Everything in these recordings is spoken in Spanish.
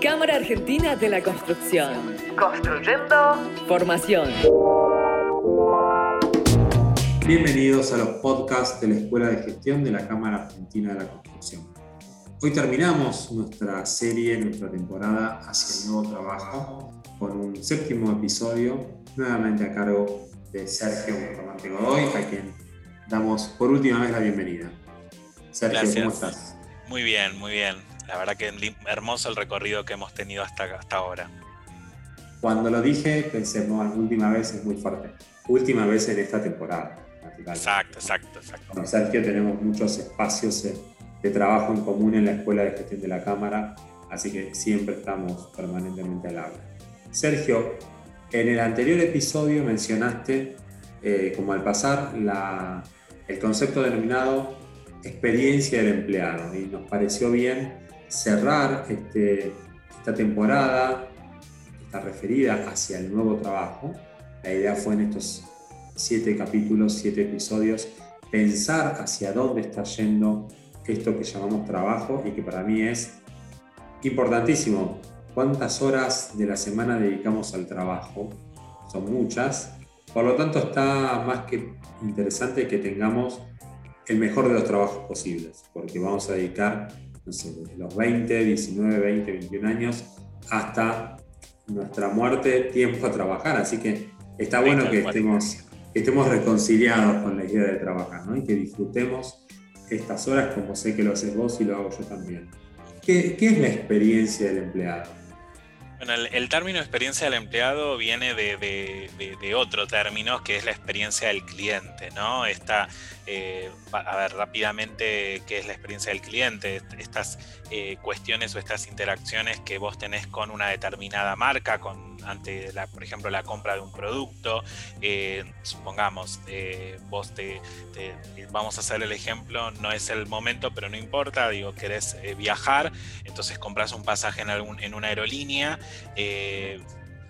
Cámara Argentina de la Construcción. Construyendo Formación. Bienvenidos a los podcasts de la Escuela de Gestión de la Cámara Argentina de la Construcción. Hoy terminamos nuestra serie, nuestra temporada hacia el nuevo trabajo con un séptimo episodio, nuevamente a cargo de Sergio Romante Godoy, a quien damos por última vez la bienvenida. Sergio, Gracias. ¿cómo estás? Muy bien, muy bien. La verdad que hermoso el recorrido que hemos tenido hasta, hasta ahora. Cuando lo dije, pensé, no, última vez es muy fuerte. Última vez en esta temporada. Exacto, exacto, exacto. Con Sergio tenemos muchos espacios eh, de trabajo en común en la Escuela de Gestión de la Cámara, así que siempre estamos permanentemente al habla. Sergio, en el anterior episodio mencionaste, eh, como al pasar, la- el concepto denominado experiencia del empleado y nos pareció bien cerrar este- esta temporada, que está referida hacia el nuevo trabajo. La idea fue en estos siete capítulos, siete episodios, pensar hacia dónde está yendo esto que llamamos trabajo y que para mí es importantísimo. ¿Cuántas horas de la semana dedicamos al trabajo? Son muchas. Por lo tanto, está más que interesante que tengamos el mejor de los trabajos posibles, porque vamos a dedicar, no sé, desde los 20, 19, 20, 21 años hasta nuestra muerte tiempo a trabajar. Así que está bueno que estemos, que estemos reconciliados con la idea de trabajar ¿no? y que disfrutemos estas horas como sé que lo haces vos y lo hago yo también. ¿Qué, qué es la experiencia del empleado? Bueno, el, el término experiencia del empleado viene de, de- otro término que es la experiencia del cliente, ¿no? Esta, eh, a ver, rápidamente, ¿qué es la experiencia del cliente? Est- Estas eh, cuestiones o estas interacciones que vos tenés con una determinada marca, con ante, la, por ejemplo, la compra de un producto, eh, supongamos, eh, vos te, vamos a hacer el ejemplo, no es el momento, pero no importa, digo, querés eh, viajar, entonces compras un pasaje en, algún, en una aerolínea,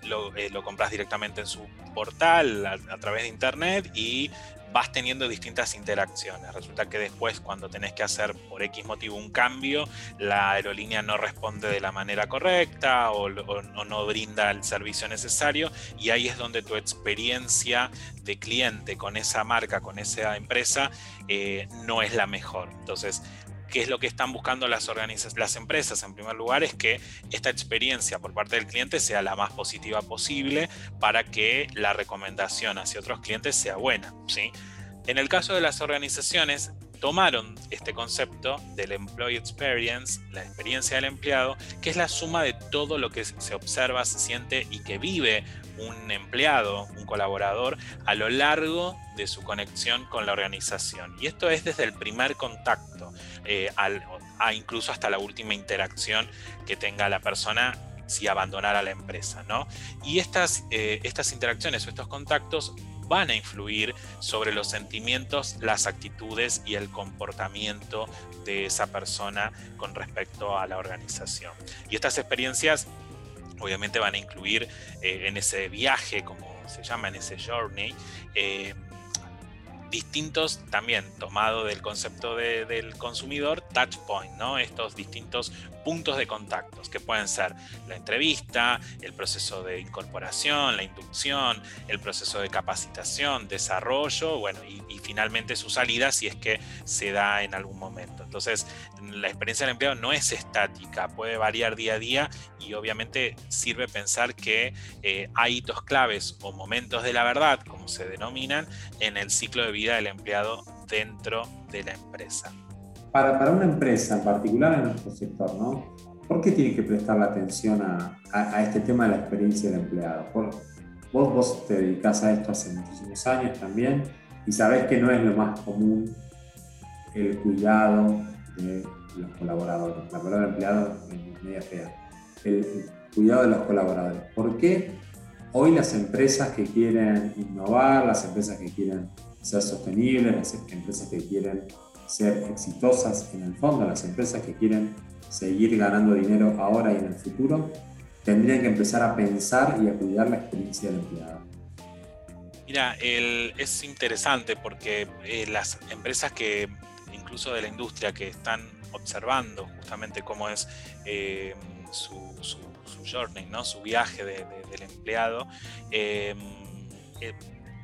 lo, lo compras directamente en su portal a través de internet y vas teniendo distintas interacciones. Resulta que después cuando tenés que hacer por X motivo un cambio, la aerolínea no responde de la manera correcta o, no brinda el servicio necesario y ahí es donde tu experiencia de cliente con esa marca, con esa empresa, eh, no es la mejor. Entonces, ¿qué es lo que están buscando las, las empresas? En primer lugar, es que esta experiencia por parte del cliente sea la más positiva posible para que la recomendación hacia otros clientes sea buena. ¿sí? En el caso de las organizaciones, tomaron este concepto del employee experience, la experiencia del empleado, que es la suma de todo lo que se observa, se siente y que vive un empleado, un colaborador, a lo largo de su conexión con la organización. Y esto es desde el primer contacto, eh, incluso hasta la última interacción que tenga la persona si abandonara la empresa. ¿no? Y estas, eh, estas interacciones o estos contactos van a influir sobre los sentimientos, las actitudes y el comportamiento de esa persona con respecto a la organización. Y estas experiencias obviamente van a incluir eh, en ese viaje, como se llama, en ese journey, eh, distintos, también tomado del concepto de- del consumidor, touch point, ¿no? Estos distintos puntos de contactos, que pueden ser la entrevista, el proceso de incorporación, la inducción, el proceso de capacitación, desarrollo, bueno, y, finalmente su salida si es que se da en algún momento. Entonces, la experiencia del empleado no es estática, puede variar día a día y obviamente sirve pensar que eh, hay hitos claves o momentos de la verdad, como se denominan, en el ciclo de vida del empleado dentro de la empresa. Para, para una empresa, en particular en nuestro sector, ¿no? ¿Por qué tiene que prestar la atención a, a- este tema de la experiencia del empleado? Por- vos, vos te dedicás a esto hace muchísimos años también y sabés que no es lo más común el cuidado de los colaboradores. La palabra empleado es media fea. El, el cuidado de los colaboradores. ¿Por qué hoy las empresas que quieren innovar, las empresas que quieren ser sostenibles, las empresas que quieren ser exitosas en el fondo, las empresas que quieren seguir ganando dinero ahora y en el futuro, tendrían que empezar a pensar y a cuidar la experiencia del empleado. Mira, es interesante porque eh, las empresas que, incluso de la industria, que están observando justamente cómo es eh, su, journey, ¿no? su viaje del empleado, em, eh,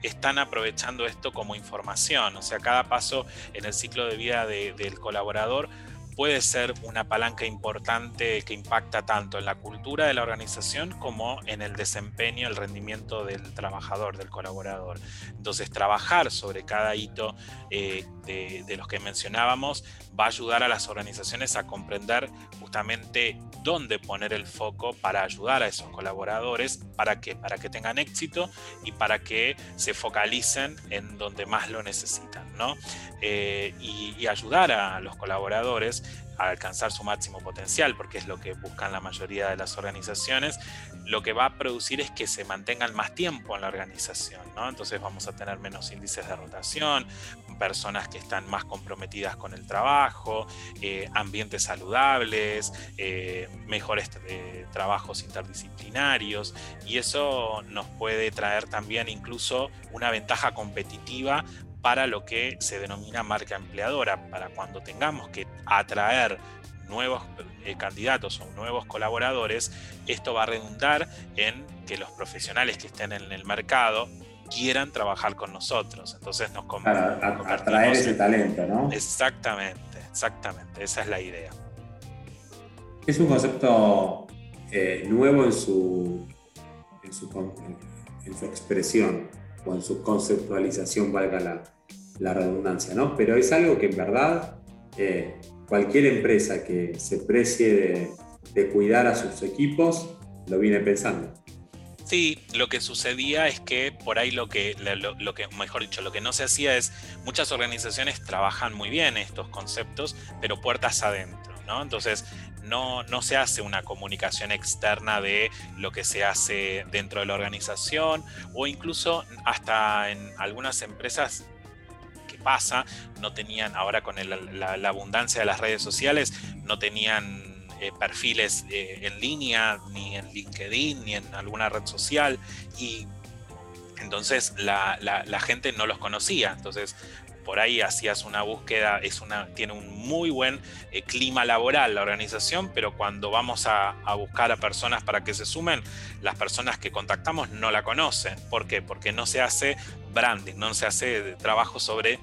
están aprovechando esto como información. O sea, cada paso en el ciclo de vida del colaborador puede ser una palanca importante que impacta tanto en la cultura de la organización como en el desempeño, el rendimiento del trabajador, del colaborador. Entonces, trabajar sobre cada hito eh, de, los que mencionábamos va a ayudar a las organizaciones a comprender justamente dónde poner el foco para ayudar a esos colaboradores, para que, para que tengan éxito y para que se focalicen en donde más lo necesitan, ¿no? Eh, y ayudar a los colaboradores alcanzar su máximo potencial, porque es lo que buscan la mayoría de las organizaciones, lo que va a producir es que se mantengan más tiempo en la organización, ¿no? Entonces vamos a tener menos índices de rotación, personas que están más comprometidas con el trabajo, eh, ambientes saludables, eh, mejores eh, trabajos interdisciplinarios, y eso nos puede traer también incluso una ventaja competitiva para lo que se denomina marca empleadora, para cuando tengamos que atraer nuevos eh, candidatos o nuevos colaboradores, esto va a redundar en que los profesionales que estén en el mercado quieran trabajar con nosotros. Entonces nos Para atraer ese talento, ¿no? Exactamente, exactamente, esa es la idea. Es un concepto eh, nuevo en su, en su, en su expresión o en su conceptualización, valga la, redundancia, ¿no? Pero es algo que en verdad eh, cualquier empresa que se precie de, cuidar a sus equipos lo viene pensando. Sí, lo que sucedía es que por ahí lo que, lo, que, mejor dicho, lo que no se hacía es, muchas organizaciones trabajan muy bien estos conceptos, pero puertas adentro, ¿no? Entonces, no, no, se hace una comunicación externa de lo que se hace dentro de la organización o incluso hasta en algunas empresas pasa, no tenían, ahora con la, abundancia de las redes sociales, no tenían eh, perfiles eh, en línea, ni en LinkedIn, ni en alguna red social, y entonces la, gente no los conocía. Entonces, por ahí hacías una búsqueda, es una, tiene un muy buen eh, clima laboral la organización, pero cuando vamos a, a, buscar a personas para que se sumen, las personas que contactamos no la conocen. ¿Por qué? Porque no se hace branding, no se hace trabajo sobre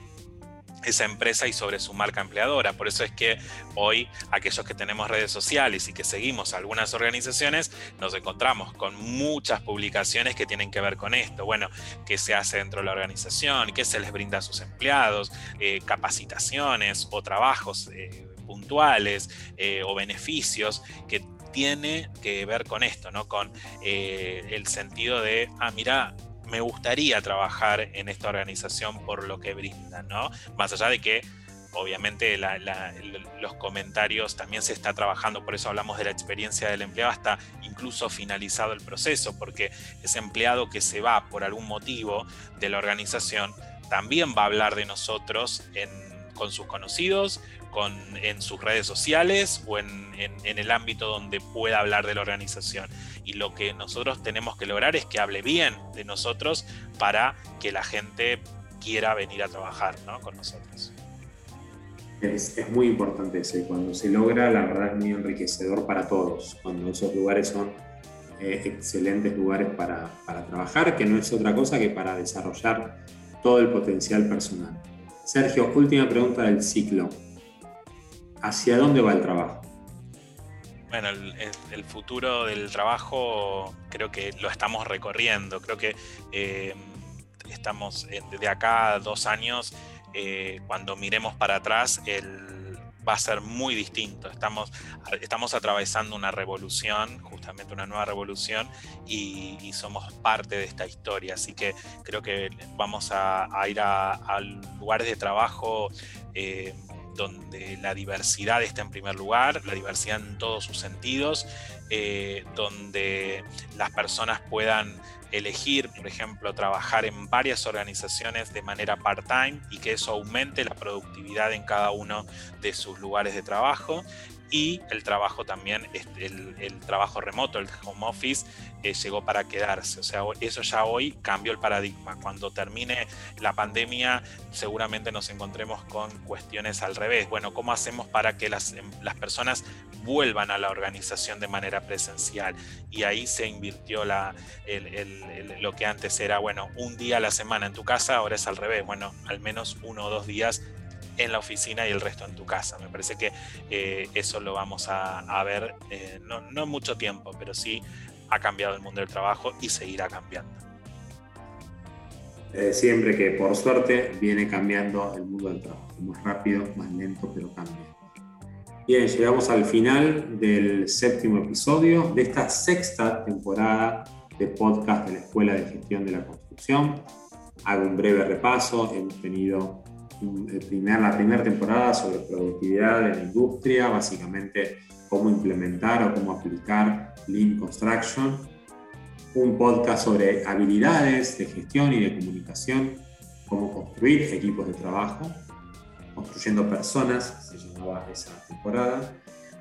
esa empresa y sobre su marca empleadora. Por eso es que hoy aquellos que tenemos redes sociales y que seguimos algunas organizaciones, nos encontramos con muchas publicaciones que tienen que ver con esto. Bueno, qué se hace dentro de la organización, qué se les brinda a sus empleados, eh, capacitaciones o trabajos eh, puntuales eh, o beneficios que tiene que ver con esto, ¿no? Con el sentido de, ah, mira, me gustaría trabajar en esta organización por lo que brindan, ¿no? Más allá de que obviamente los comentarios también se está trabajando, por eso hablamos de la experiencia del empleado hasta incluso finalizado el proceso, porque ese empleado que se va por algún motivo de la organización también va a hablar de nosotros con sus conocidos, en sus redes sociales o en, el ámbito donde pueda hablar de la organización. Y lo que nosotros tenemos que lograr es que hable bien de nosotros para que la gente quiera venir a trabajar con nosotros. Es, muy importante eso y cuando se logra, la verdad es muy enriquecedor para todos, cuando esos lugares son eh, excelentes lugares para, para trabajar, que no es otra cosa que para desarrollar todo el potencial personal. Sergio, última pregunta del ciclo. ¿Hacia dónde va el trabajo? Bueno, el, futuro del trabajo creo que lo estamos recorriendo. Creo que eh, estamos desde acá dos años, eh, cuando miremos para atrás, va a ser muy distinto. Estamos, estamos atravesando una revolución, justamente una nueva revolución, y, somos parte de esta historia. Así que creo que vamos a, ir a, lugares de trabajo. Eh, donde la diversidad está en primer lugar, la diversidad en todos sus sentidos, eh, donde las personas puedan elegir, por ejemplo, trabajar en varias organizaciones de manera part-time y que eso aumente la productividad en cada uno de sus lugares de trabajo y el trabajo también, el, el trabajo remoto, el home office, eh, llegó para quedarse. O sea, eso ya hoy cambió el paradigma. Cuando termine la pandemia, seguramente nos encontremos con cuestiones al revés. Bueno, ¿cómo hacemos para que las, em, las personas vuelvan a la organización de manera presencial? Y ahí se invirtió la, lo que antes era, bueno, un día a la semana en tu casa, ahora es al revés. Bueno, al menos uno o dos días en la oficina y el resto en tu casa. Me parece que eh, eso lo vamos a, ver, eh, no, en mucho tiempo, pero sí ha cambiado el mundo del trabajo y seguirá cambiando. Eh, siempre que por suerte viene cambiando el mundo del trabajo, más rápido, más lento, pero cambia. Bien, llegamos al final del séptimo episodio de esta sexta temporada de podcast de la Escuela de Gestión de la Construcción. Hago un breve repaso. Hemos tenido la primera temporada sobre productividad en la industria, básicamente cómo implementar o cómo aplicar Lean Construction, un podcast sobre habilidades de gestión y de comunicación, cómo construir equipos de trabajo, construyendo personas, se llamaba esa temporada.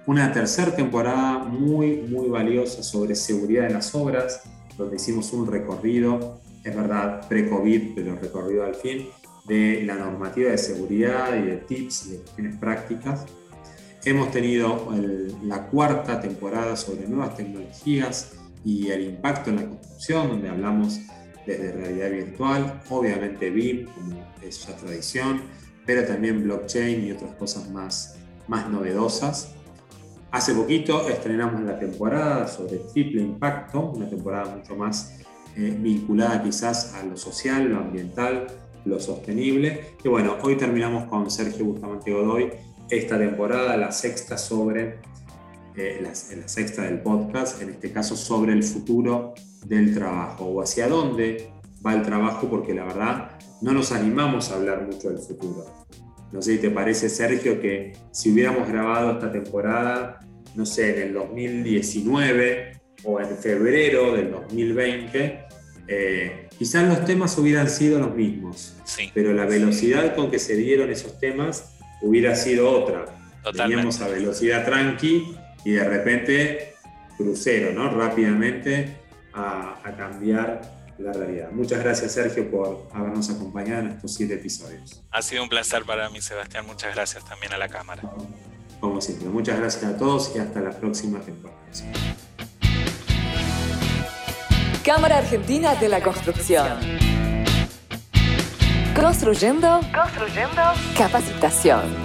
Una tercera temporada muy, muy valiosa sobre seguridad en las obras, donde hicimos un recorrido, es verdad, pre-COVID, pero recorrido al fin, de la normativa de seguridad y de tips y de cuestiones prácticas. Hemos tenido la cuarta temporada sobre nuevas tecnologías y el impacto en la construcción, donde hablamos desde realidad virtual, obviamente BIM, como es ya tradición, pero también blockchain y otras cosas más, más novedosas. Hace poquito estrenamos la temporada sobre triple impacto, una temporada mucho más eh, vinculada quizás a lo social, lo ambiental, lo sostenible. Y bueno, hoy terminamos con Sergio Bustamante Godoy esta temporada, la sexta sobre, eh, la, sexta del podcast, en este caso sobre el futuro del trabajo o hacia dónde va el trabajo, porque la verdad no nos animamos a hablar mucho del futuro. No sé si te parece, Sergio, que si hubiéramos grabado esta temporada, no sé, en el 2019 o en febrero del 2020, eh, quizás los temas hubieran sido los mismos, pero la velocidad con que se dieron esos temas hubiera sido otra. Teníamos a velocidad tranqui y de repente crucero, ¿no? Rápidamente a, cambiar la realidad. Muchas gracias, Sergio, por habernos acompañado en estos siete episodios. Ha sido un placer para mí, Sebastián. Muchas gracias también a la cámara. Como siempre, muchas gracias a todos y hasta la próxima temporada. Cámara Argentina de la Construcción. Construyendo, construyendo capacitación.